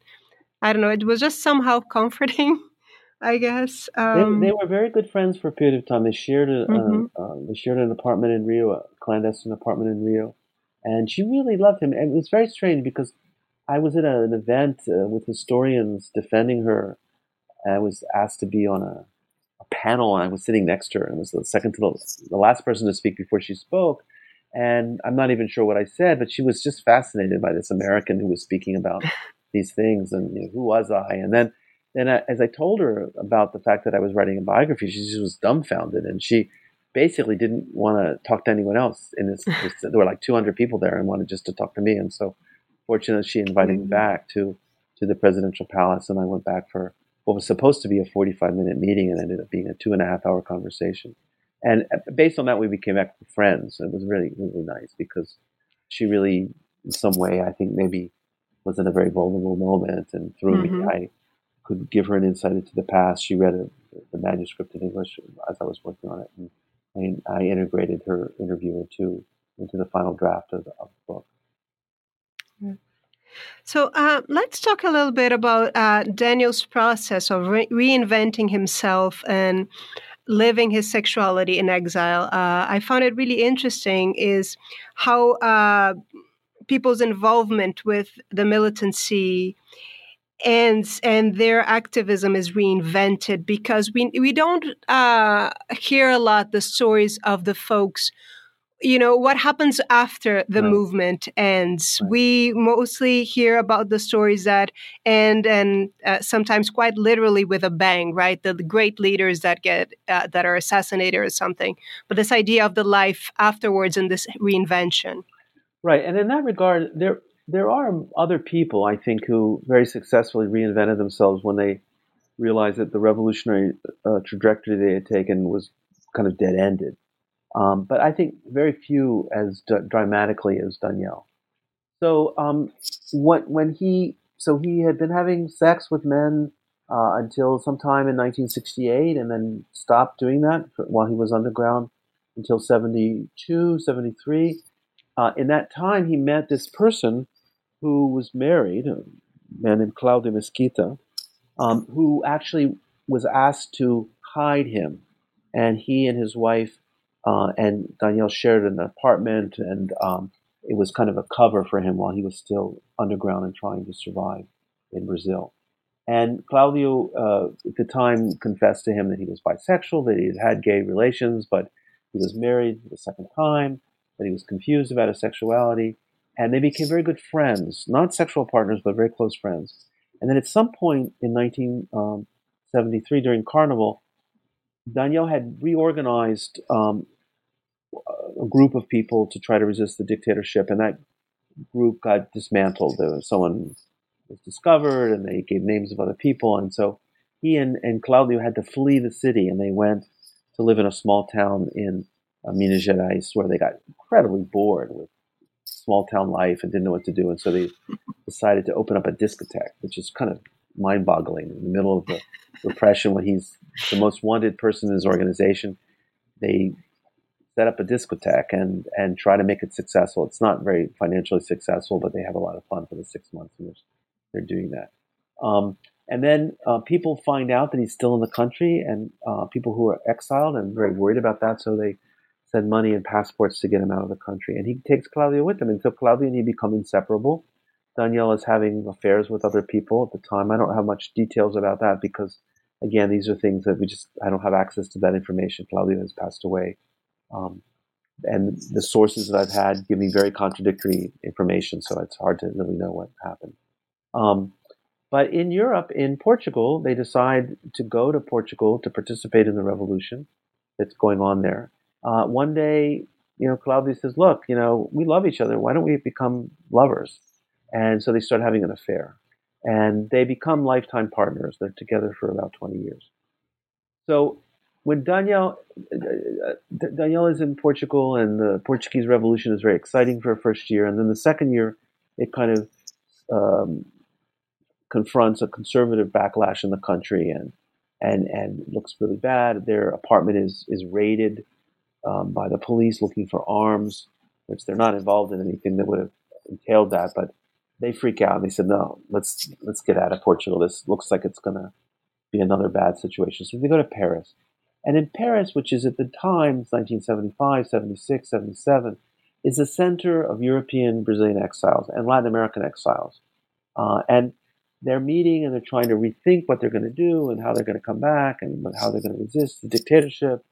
I don't know, it was just somehow comforting I guess. Um, they, they, were very good friends for a period of time. They shared a, mm-hmm. uh, they shared an apartment in Rio, a clandestine apartment in Rio, and she really loved him. And it was very strange because I was at an event uh, with historians defending her. I was asked to be on a, a, panel, and I was sitting next to her, and was the second to the, the last person to speak before she spoke. And I'm not even sure what I said, but she was just fascinated by this American who was speaking about these things, and you know, who was I? And then, then I, as I told her about the fact that I was writing a biography, she just was dumbfounded, and she basically didn't want to talk to anyone else. In this, this, there were like 200 people there, and wanted just to talk to me. And so, fortunately, she invited me mm-hmm. back to to the presidential palace, and I went back for what was supposed to be a 45 minute meeting, and ended up being a two and a half hour conversation. And uh, based on that, we became friends. It was really really nice because she really, in some way, I think maybe was in a very vulnerable moment, and through mm-hmm. me, I could give her an insight into the past. She read a, the manuscript in English as I was working on it, and I, I integrated her interview into into the final draft of the, of the book. So uh, let's talk a little bit about uh, Daniel's process of re- reinventing himself and living his sexuality in exile. Uh, I found it really interesting is how uh, people's involvement with the militancy and and their activism is reinvented because we we don't uh, hear a lot the stories of the folks you know what happens after the right. movement ends right. we mostly hear about the stories that end and uh, sometimes quite literally with a bang right the, the great leaders that get uh, that are assassinated or something but this idea of the life afterwards and this reinvention right and in that regard there there are other people, I think, who very successfully reinvented themselves when they realized that the revolutionary uh, trajectory they had taken was kind of dead ended. Um, but I think very few as d- dramatically as Daniel. So um, what, when he so he had been having sex with men uh, until sometime in 1968, and then stopped doing that while he was underground until 72, 73. Uh, in that time, he met this person who was married, a man named Claudio Mesquita, um, who actually was asked to hide him. And he and his wife uh, and Daniel shared an apartment, and um, it was kind of a cover for him while he was still underground and trying to survive in Brazil. And Claudio, uh, at the time, confessed to him that he was bisexual, that he had had gay relations, but he was married the second time, that he was confused about his sexuality and they became very good friends, not sexual partners, but very close friends. And then at some point in 1973, um, during Carnival, Daniel had reorganized um, a group of people to try to resist the dictatorship, and that group got dismantled. Was someone was discovered, and they gave names of other people, and so he and, and Claudio had to flee the city, and they went to live in a small town in uh, Minas Gerais, where they got incredibly bored with small town life and didn't know what to do. And so they decided to open up a discotheque, which is kind of mind boggling in the middle of the repression when he's the most wanted person in his organization. They set up a discotheque and, and try to make it successful. It's not very financially successful, but they have a lot of fun for the six months in which they're doing that. Um, and then uh, people find out that he's still in the country, and uh, people who are exiled and very worried about that, so they send money and passports to get him out of the country. And he takes Claudio with him. And so Claudio and he become inseparable. Daniel is having affairs with other people at the time. I don't have much details about that because, again, these are things that we just, I don't have access to that information. Claudio has passed away. Um, and the sources that I've had give me very contradictory information, so it's hard to really know what happened. Um, but in Europe, in Portugal, they decide to go to Portugal to participate in the revolution that's going on there uh, one day, you know, Claudio says, "Look, you know, we love each other. Why don't we become lovers?" And so they start having an affair, and they become lifetime partners. They're together for about twenty years. So when Daniel uh, uh, Daniel is in Portugal, and the Portuguese Revolution is very exciting for a first year, and then the second year, it kind of um, confronts a conservative backlash in the country, and and and looks really bad. Their apartment is is raided um, by the police looking for arms, which they're not involved in anything that would have entailed that, but they freak out and they said, "No, let's let's get out of Portugal. This looks like it's gonna be another bad situation. So they go to Paris. And in Paris, which is at the time, 1975, 76, 77, is the center of European Brazilian exiles and Latin American exiles. Uh, and they're meeting and they're trying to rethink what they're going to do and how they're going to come back and how they're going to resist the dictatorship.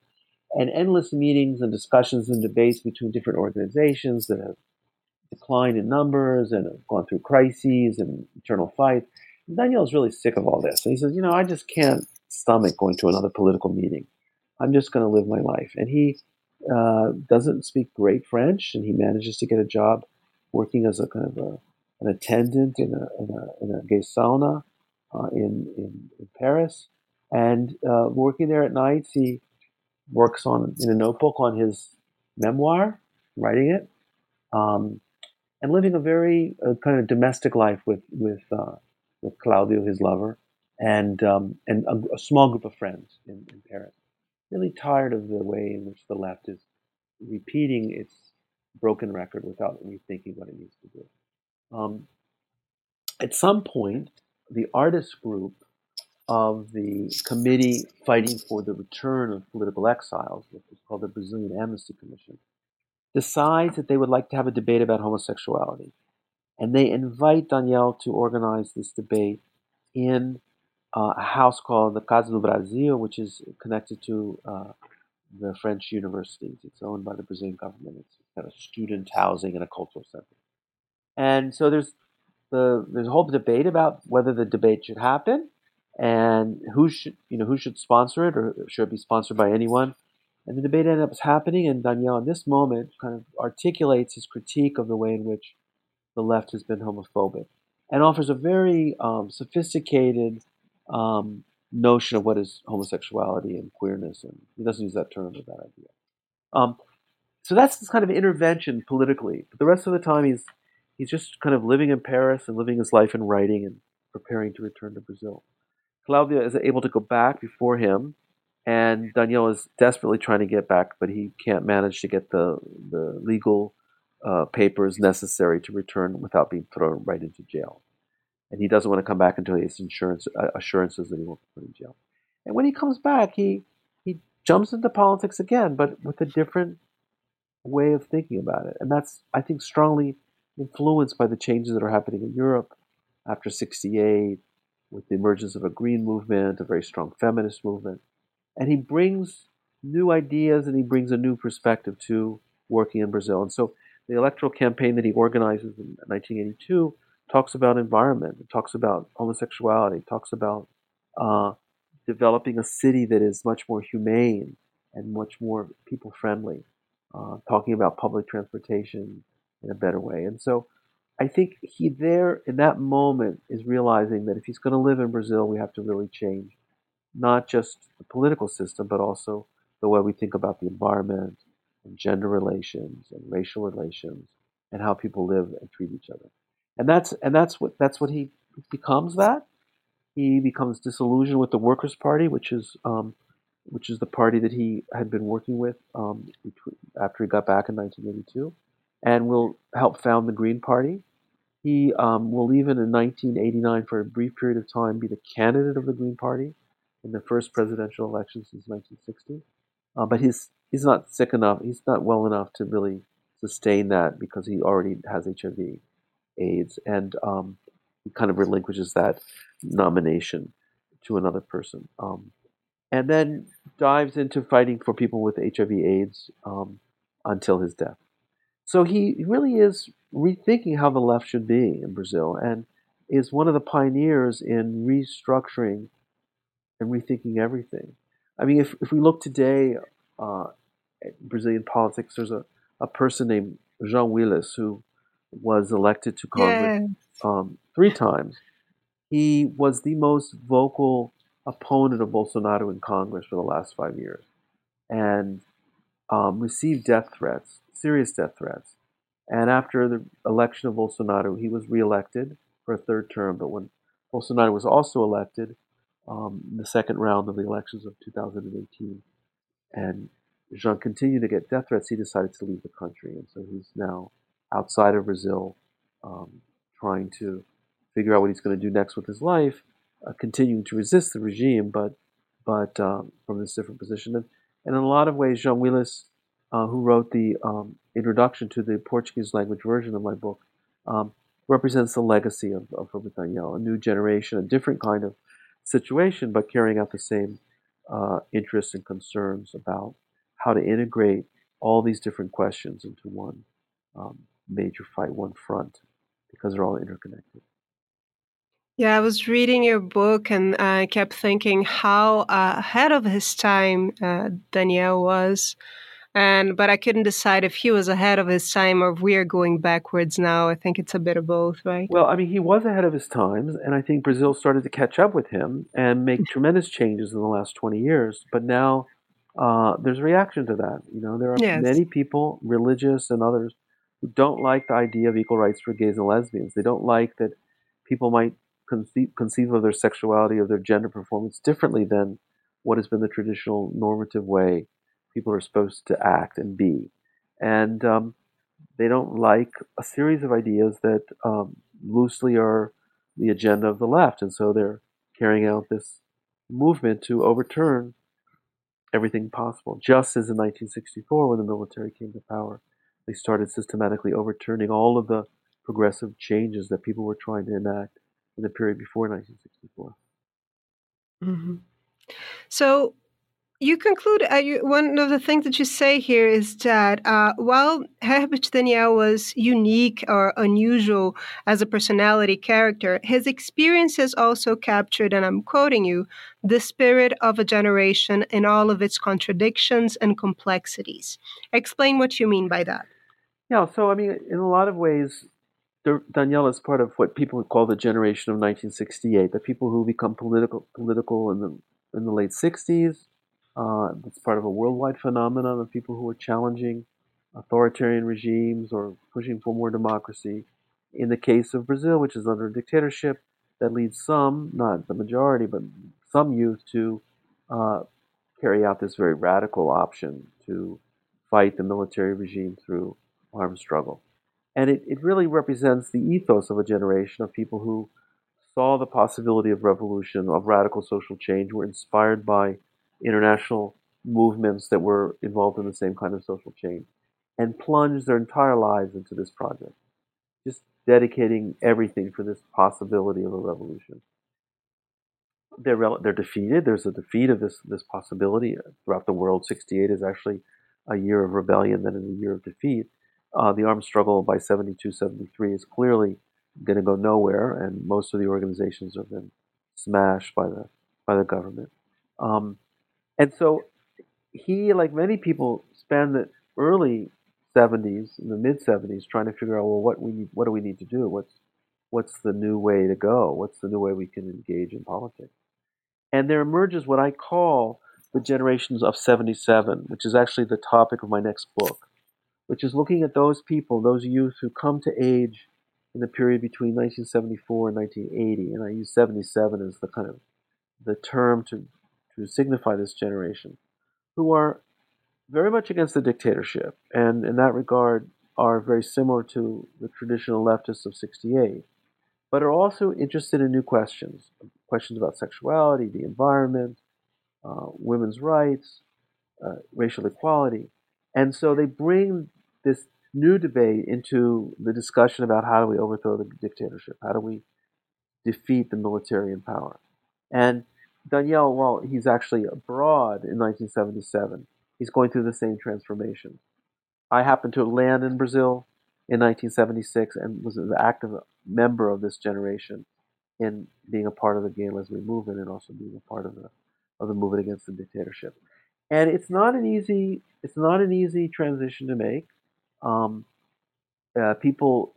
And endless meetings and discussions and debates between different organizations that have declined in numbers and have gone through crises and internal fights. Daniel is really sick of all this. And he says, you know, I just can't stomach going to another political meeting. I'm just going to live my life. And he uh, doesn't speak great French, and he manages to get a job working as a kind of a, an attendant in a, in a, in a gay sauna uh, in, in, in, Paris. And uh, working there at nights, he works on in a notebook on his memoir, writing it, um, and living a very uh, kind of domestic life with with uh, with Claudio, his lover, and um, and a, a, small group of friends in, in, Paris. Really tired of the way in which the left is repeating its broken record without rethinking what it needs to do. Um, at some point, the artist group of the committee fighting for the return of political exiles, which is called the Brazilian Amnesty Commission, decides that they would like to have a debate about homosexuality. And they invite Daniel to organize this debate in uh, a house called the Casa do Brasil, which is connected to uh, the French universities. It's owned by the Brazilian government. It's kind of student housing and a cultural center. And so there's the there's a whole debate about whether the debate should happen and who should you know who should sponsor it or should it be sponsored by anyone. And the debate ended up happening, and Daniel, in this moment, kind of articulates his critique of the way in which the left has been homophobic and offers a very um, sophisticated um, notion of what is homosexuality and queerness. And he doesn't use that term, but that idea. Um, so that's this kind of intervention politically. But the rest of the time, he's he's just kind of living in Paris and living his life and writing and preparing to return to Brazil. Claudio is able to go back before him and Daniel is desperately trying to get back, but he can't manage to get the the legal uh, papers necessary to return without being thrown right into jail. And he doesn't want to come back until he has insurance uh, assurances that he won't be put in jail. And when he comes back, he he jumps into politics again, but with a different way of thinking about it. And that's I think strongly influenced by the changes that are happening in Europe after '68, with the emergence of a green movement, a very strong feminist movement and he brings new ideas and he brings a new perspective to working in Brazil. And so the electoral campaign that he organizes in 1982 talks about environment, it talks about homosexuality, talks about uh, developing a city that is much more humane and much more people friendly, uh, talking about public transportation in a better way. And so I think he there in that moment is realizing that if he's going to live in Brazil, we have to really change not just the political system, but also the way we think about the environment and gender relations and racial relations and how people live and treat each other. And that's and that's what that's what he becomes. That he becomes disillusioned with the Workers' Party, which is um, which is the party that he had been working with um, after he got back in 1982, and will help found the Green Party. He um, will even in 1989, for a brief period of time, be the candidate of the Green Party in the first presidential election since 1960. Uh, but he's he's not sick enough. He's not well enough to really sustain that because he already has HIV, AIDS, and um, kind of relinquishes that nomination to another person. Um, and then dives into fighting for people with HIV/AIDS um, until his death. So he really is rethinking how the left should be in Brazil, and is one of the pioneers in restructuring and rethinking everything. I mean, if, if we look today uh, at Brazilian politics, there's a, a person named Jean Wyllys who was elected to Congress um, three times. He was the most vocal opponent of Bolsonaro in Congress for the last five years and um, received death threats, serious death threats. And after the election of Bolsonaro, he was reelected for a third term. But when Bolsonaro was also elected, um, the second round of the elections of 2018. And Jean continued to get death threats. He decided to leave the country. And so he's now outside of Brazil, um, trying to figure out what he's going to do next with his life. uh, continuing to resist the regime, but but um, from this different position. And, and, in a lot of ways, Jean Wyllys, uh, who wrote the um, introduction to the Portuguese language version of my book, um, represents the legacy of, of Herbert Daniel, a new generation, a different kind of situation, but carrying out the same uh, interests and concerns about how to integrate all these different questions into one um, major fight, one front, because they're all interconnected. Yeah, I was reading your book and I kept thinking how uh, ahead of his time uh, Daniel was and but I couldn't decide if he was ahead of his time or if we are going backwards now. I think it's a bit of both, right? Well, I mean, he was ahead of his times, and I think Brazil started to catch up with him and make tremendous changes in the last twenty years. But now uh, there's a reaction to that. You know, there are yes. many people, religious and others, who don't like the idea of equal rights for gays and lesbians. They don't like that people might conceive, conceive of their sexuality, of their gender performance differently than what has been the traditional normative way people are supposed to act and be. And um, they don't like a series of ideas that um, loosely are the agenda of the left. And so they're carrying out this movement to overturn everything possible. Just as in 1964, when the military came to power, they started systematically overturning all of the progressive changes that people were trying to enact in the period before 1964. Mm-hmm. So, you conclude uh, you, one of the things that you say here is that uh, while Herbert Daniel was unique or unusual as a personality character, his experiences also captured, and I'm quoting you, the spirit of a generation in all of its contradictions and complexities. Explain what you mean by that. Yeah, so I mean, in a lot of ways, Daniel is part of what people would call the generation of 1968, the people who become political political in the in the late 60s uh, it's part of a worldwide phenomenon of people who are challenging authoritarian regimes or pushing for more democracy. In the case of Brazil, which is under a dictatorship, that leads some, not the majority, but some youth to uh, carry out this very radical option to fight the military regime through armed struggle. And it, it really represents the ethos of a generation of people who saw the possibility of revolution, of radical social change, were inspired by international movements that were involved in the same kind of social change and plunged their entire lives into this project, just dedicating everything for this possibility of a revolution. They're, they're defeated. There's a defeat of this, this possibility throughout the world. 68 is actually a year of rebellion, then a year of defeat. Uh, the armed struggle by 72, 73 is clearly going to go nowhere, and most of the organizations have been smashed by the by the government. Um, and so he, like many people, spent the early 70s, in the mid 70s, trying to figure out, well, what we need, what do we need to do? What's what's the new way to go? What's the new way we can engage in politics? And there emerges what I call the generations of 77, which is actually the topic of my next book, which is looking at those people, those youth who come to age in the period between 1974 and 1980. And I use 77 as the kind of the term to to signify this generation, who are very much against the dictatorship, and in that regard are very similar to the traditional leftists of 68, but are also interested in new questions questions about sexuality, the environment, uh, women's rights, uh, racial equality. And so they bring this new debate into the discussion about how do we overthrow the dictatorship? How do we defeat the military in power? And Daniel, while he's actually abroad in 1977, he's going through the same transformation. I happened to land in Brazil in 1976 and was an active member of this generation in being a part of the gay and lesbian movement and also being a part of the of the movement against the dictatorship. And it's not an easy it's not an easy transition to make. Um, uh, people,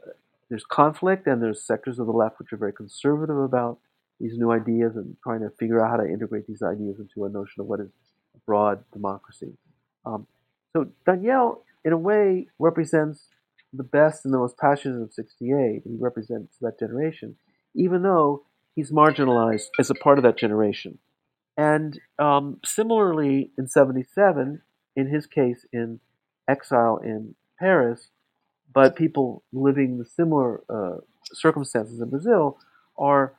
there's conflict and there's sectors of the left which are very conservative about these new ideas and trying to figure out how to integrate these ideas into a notion of what is broad democracy. Um, so Daniel, in a way, represents the best and the most passionate of 68. He represents that generation, even though he's marginalized as a part of that generation. And um, similarly, in 77, in his case, in exile in Paris, but people living the similar uh, circumstances in Brazil are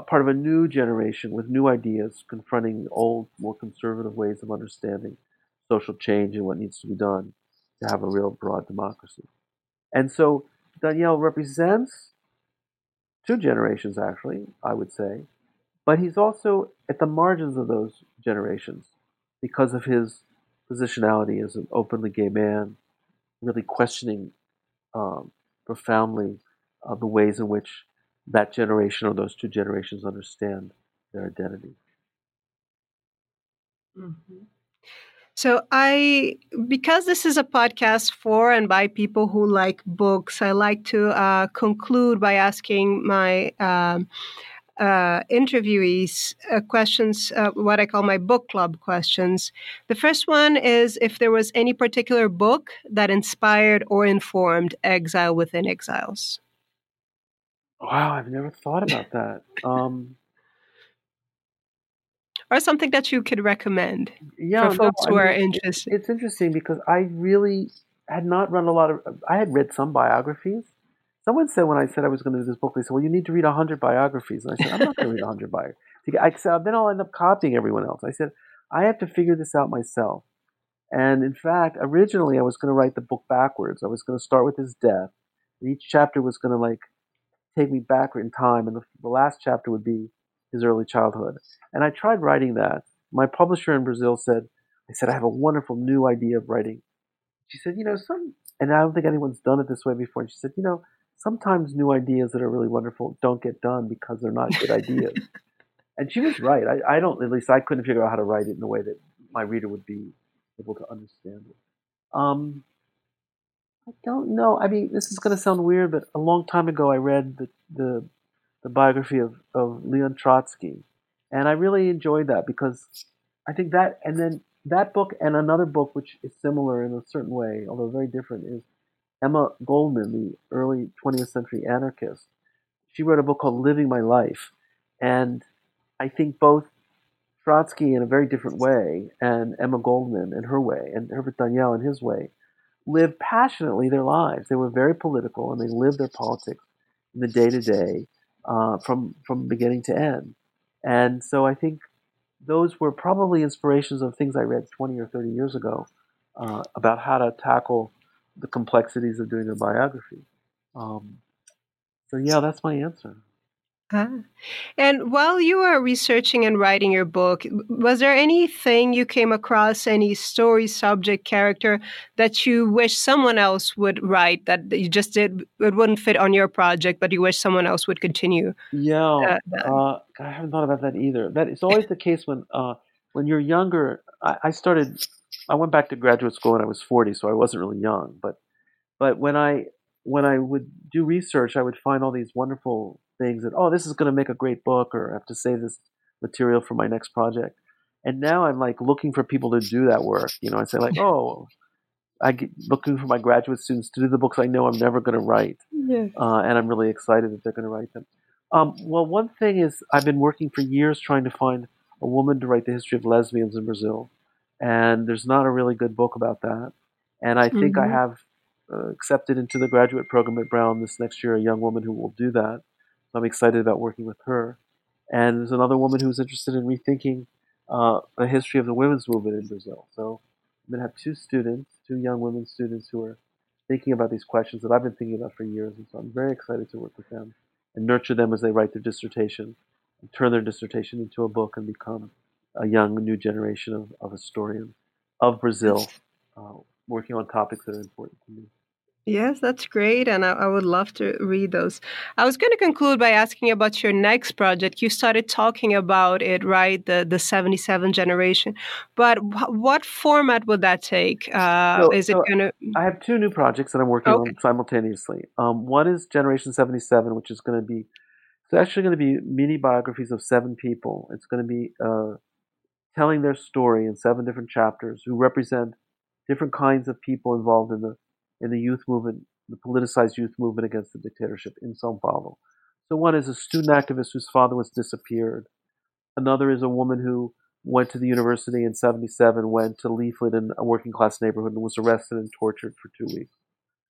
a part of a new generation with new ideas confronting old, more conservative ways of understanding social change and what needs to be done to have a real broad democracy. And so Daniel represents two generations, actually, I would say, but he's also at the margins of those generations because of his positionality as an openly gay man, really questioning um, profoundly uh, the ways in which that generation or those two generations understand their identity. Mm-hmm. So I, because this is a podcast for and by people who like books, I like to uh, conclude by asking my um, uh, interviewees uh, questions, uh, what I call my book club questions. The first one is if there was any particular book that inspired or informed Exile Within Exiles. Wow, I've never thought about that. Um, or something that you could recommend yeah, for folks no, who I mean, are interested. It's interesting because I really had not run a lot of. I had read some biographies. Someone said when I said I was going to do this book, they said, "Well, you need to read hundred biographies." And I said, "I'm not going to read hundred biographies." I said, "Then I'll end up copying everyone else." I said, "I have to figure this out myself." And in fact, originally I was going to write the book backwards. I was going to start with his death. And each chapter was going to like take me back in time, and the, the last chapter would be his early childhood. And I tried writing that. My publisher in Brazil said, I said, I have a wonderful new idea of writing. She said, you know, some, and I don't think anyone's done it this way before. And she said, you know, sometimes new ideas that are really wonderful don't get done because they're not good ideas. and she was right. I, I don't, at least I couldn't figure out how to write it in a way that my reader would be able to understand it. Um, I don't know. I mean, this is going to sound weird, but a long time ago I read the, the, the biography of, of Leon Trotsky. And I really enjoyed that because I think that, and then that book and another book which is similar in a certain way, although very different, is Emma Goldman, the early 20th century anarchist. She wrote a book called Living My Life. And I think both Trotsky in a very different way and Emma Goldman in her way and Herbert Daniel in his way lived passionately their lives. They were very political and they lived their politics in the day to day from from beginning to end. And so I think those were probably inspirations of things I read 20 or 30 years ago uh, about how to tackle the complexities of doing a biography. Um, so yeah, that's my answer. Ah. And while you were researching and writing your book, was there anything you came across, any story, subject, character that you wish someone else would write that you just did, it wouldn't fit on your project, but you wish someone else would continue? Yeah, uh, uh, I haven't thought about that either. That is always the case when uh, when you're younger. I, I started. I went back to graduate school when I was 40, so I wasn't really young. But but when I when I would do research, I would find all these wonderful things that, oh, this is going to make a great book or I have to save this material for my next project. And now I'm like looking for people to do that work. You know, I say like, oh, I get looking for my graduate students to do the books I know I'm never going to write. Yeah. Uh, and I'm really excited that they're going to write them. Um, well, one thing is I've been working for years trying to find a woman to write the history of lesbians in Brazil. And there's not a really good book about that. And I think mm-hmm. I have uh, accepted into the graduate program at Brown this next year a young woman who will do that. So I'm excited about working with her. And there's another woman who's interested in rethinking uh, the history of the women's movement in Brazil. So I'm going to have two students, two young women students who are thinking about these questions that I've been thinking about for years. And so I'm very excited to work with them and nurture them as they write their dissertation and turn their dissertation into a book and become a young new generation of, of historians of Brazil uh, working on topics that are important to me. Yes, that's great. And I, I, would love to read those. I was going to conclude by asking about your next project. You started talking about it, right? The the 77 generation. But wh- what format would that take? Uh, so, is it so going to. I have two new projects that I'm working okay. on simultaneously. Um, one is Generation 77, which is going to be. It's actually going to be mini biographies of seven people. It's going to be uh, telling their story in seven different chapters who represent different kinds of people involved in the in the youth movement, the politicized youth movement against the dictatorship in Sao Paulo. So one is a student activist whose father was disappeared. Another is a woman who went to the university in 77, went to leaflet in a working class neighborhood and was arrested and tortured for two weeks.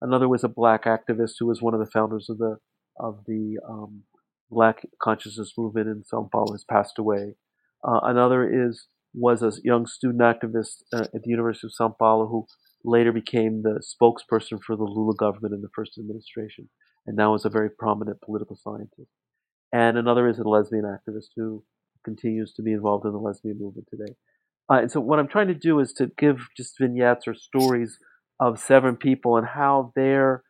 Another was a black activist who was one of the founders of the of the um, Black consciousness movement in Sao Paulo has passed away. Uh, another is was a young student activist uh, at the University of Sao Paulo who later became the spokesperson for the Lula government in the first administration, and now is a very prominent political scientist. And another is a lesbian activist who continues to be involved in the lesbian movement today. Uh, and so, what I'm trying to do is to give just vignettes or stories of seven people and how they're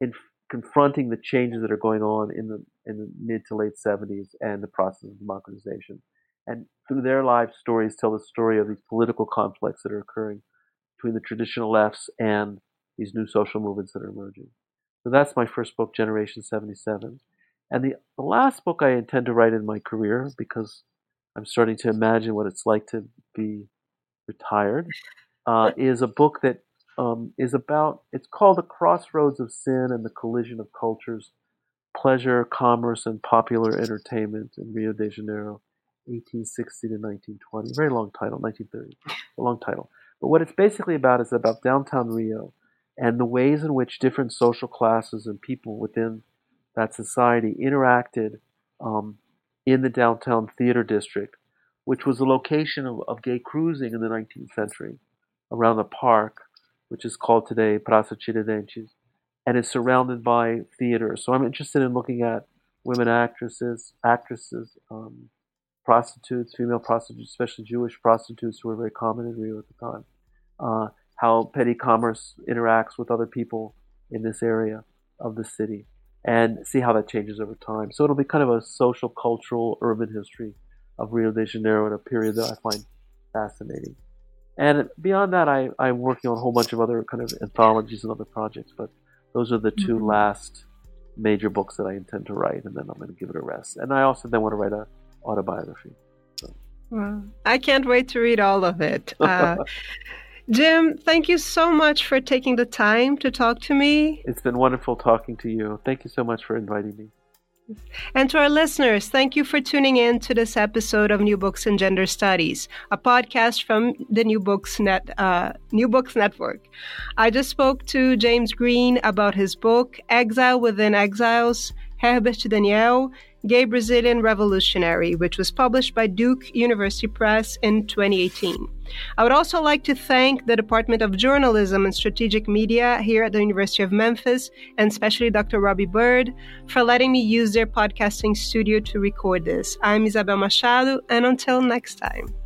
in confronting the changes that are going on in the in the mid to late 70s and the process of democratization. And through their life stories, tell the story of these political conflicts that are occurring between the traditional lefts and these new social movements that are emerging. So that's my first book, Generation 77. And the, the last book I intend to write in my career, because I'm starting to imagine what it's like to be retired, uh, is a book that um, is about, it's called The Crossroads of Sin and the Collision of Cultures Pleasure, Commerce, and Popular Entertainment in Rio de Janeiro, 1860 to 1920. Very long title, 1930. A long title. But what it's basically about is about downtown Rio and the ways in which different social classes and people within that society interacted um, in the downtown theater district, which was the location of, of gay cruising in the 19th century around the park, which is called today Praça Tiradentes, and is surrounded by theater. So I'm interested in looking at women actresses, actresses, um, prostitutes, female prostitutes, especially Jewish prostitutes who were very common in Rio at the time. Uh, how petty commerce interacts with other people in this area of the city and see how that changes over time. So it'll be kind of a social, cultural, urban history of Rio de Janeiro in a period that I find fascinating. And beyond that, I, I'm working on a whole bunch of other kind of anthologies and other projects, but those are the 2 mm-hmm. last major books that I intend to write, and then I'm going to give it a rest. And I also then want to write a autobiography. So. Wow. I can't wait to read all of it. Uh, Jim, thank you so much for taking the time to talk to me. It's been wonderful talking to you. Thank you so much for inviting me. And to our listeners, thank you for tuning in to this episode of New Books in Gender Studies, a podcast from the New Books Net uh, New Books Network. I just spoke to James Green about his book Exile Within Exiles, Herbert Daniel, Gay Brazilian Revolutionary, which was published by Duke University Press in 2018. I would also like to thank the Department of Journalism and Strategic Media here at the University of Memphis, and especially Dr. Robbie Bird, for letting me use their podcasting studio to record this. I'm Isabel Machado, and until next time.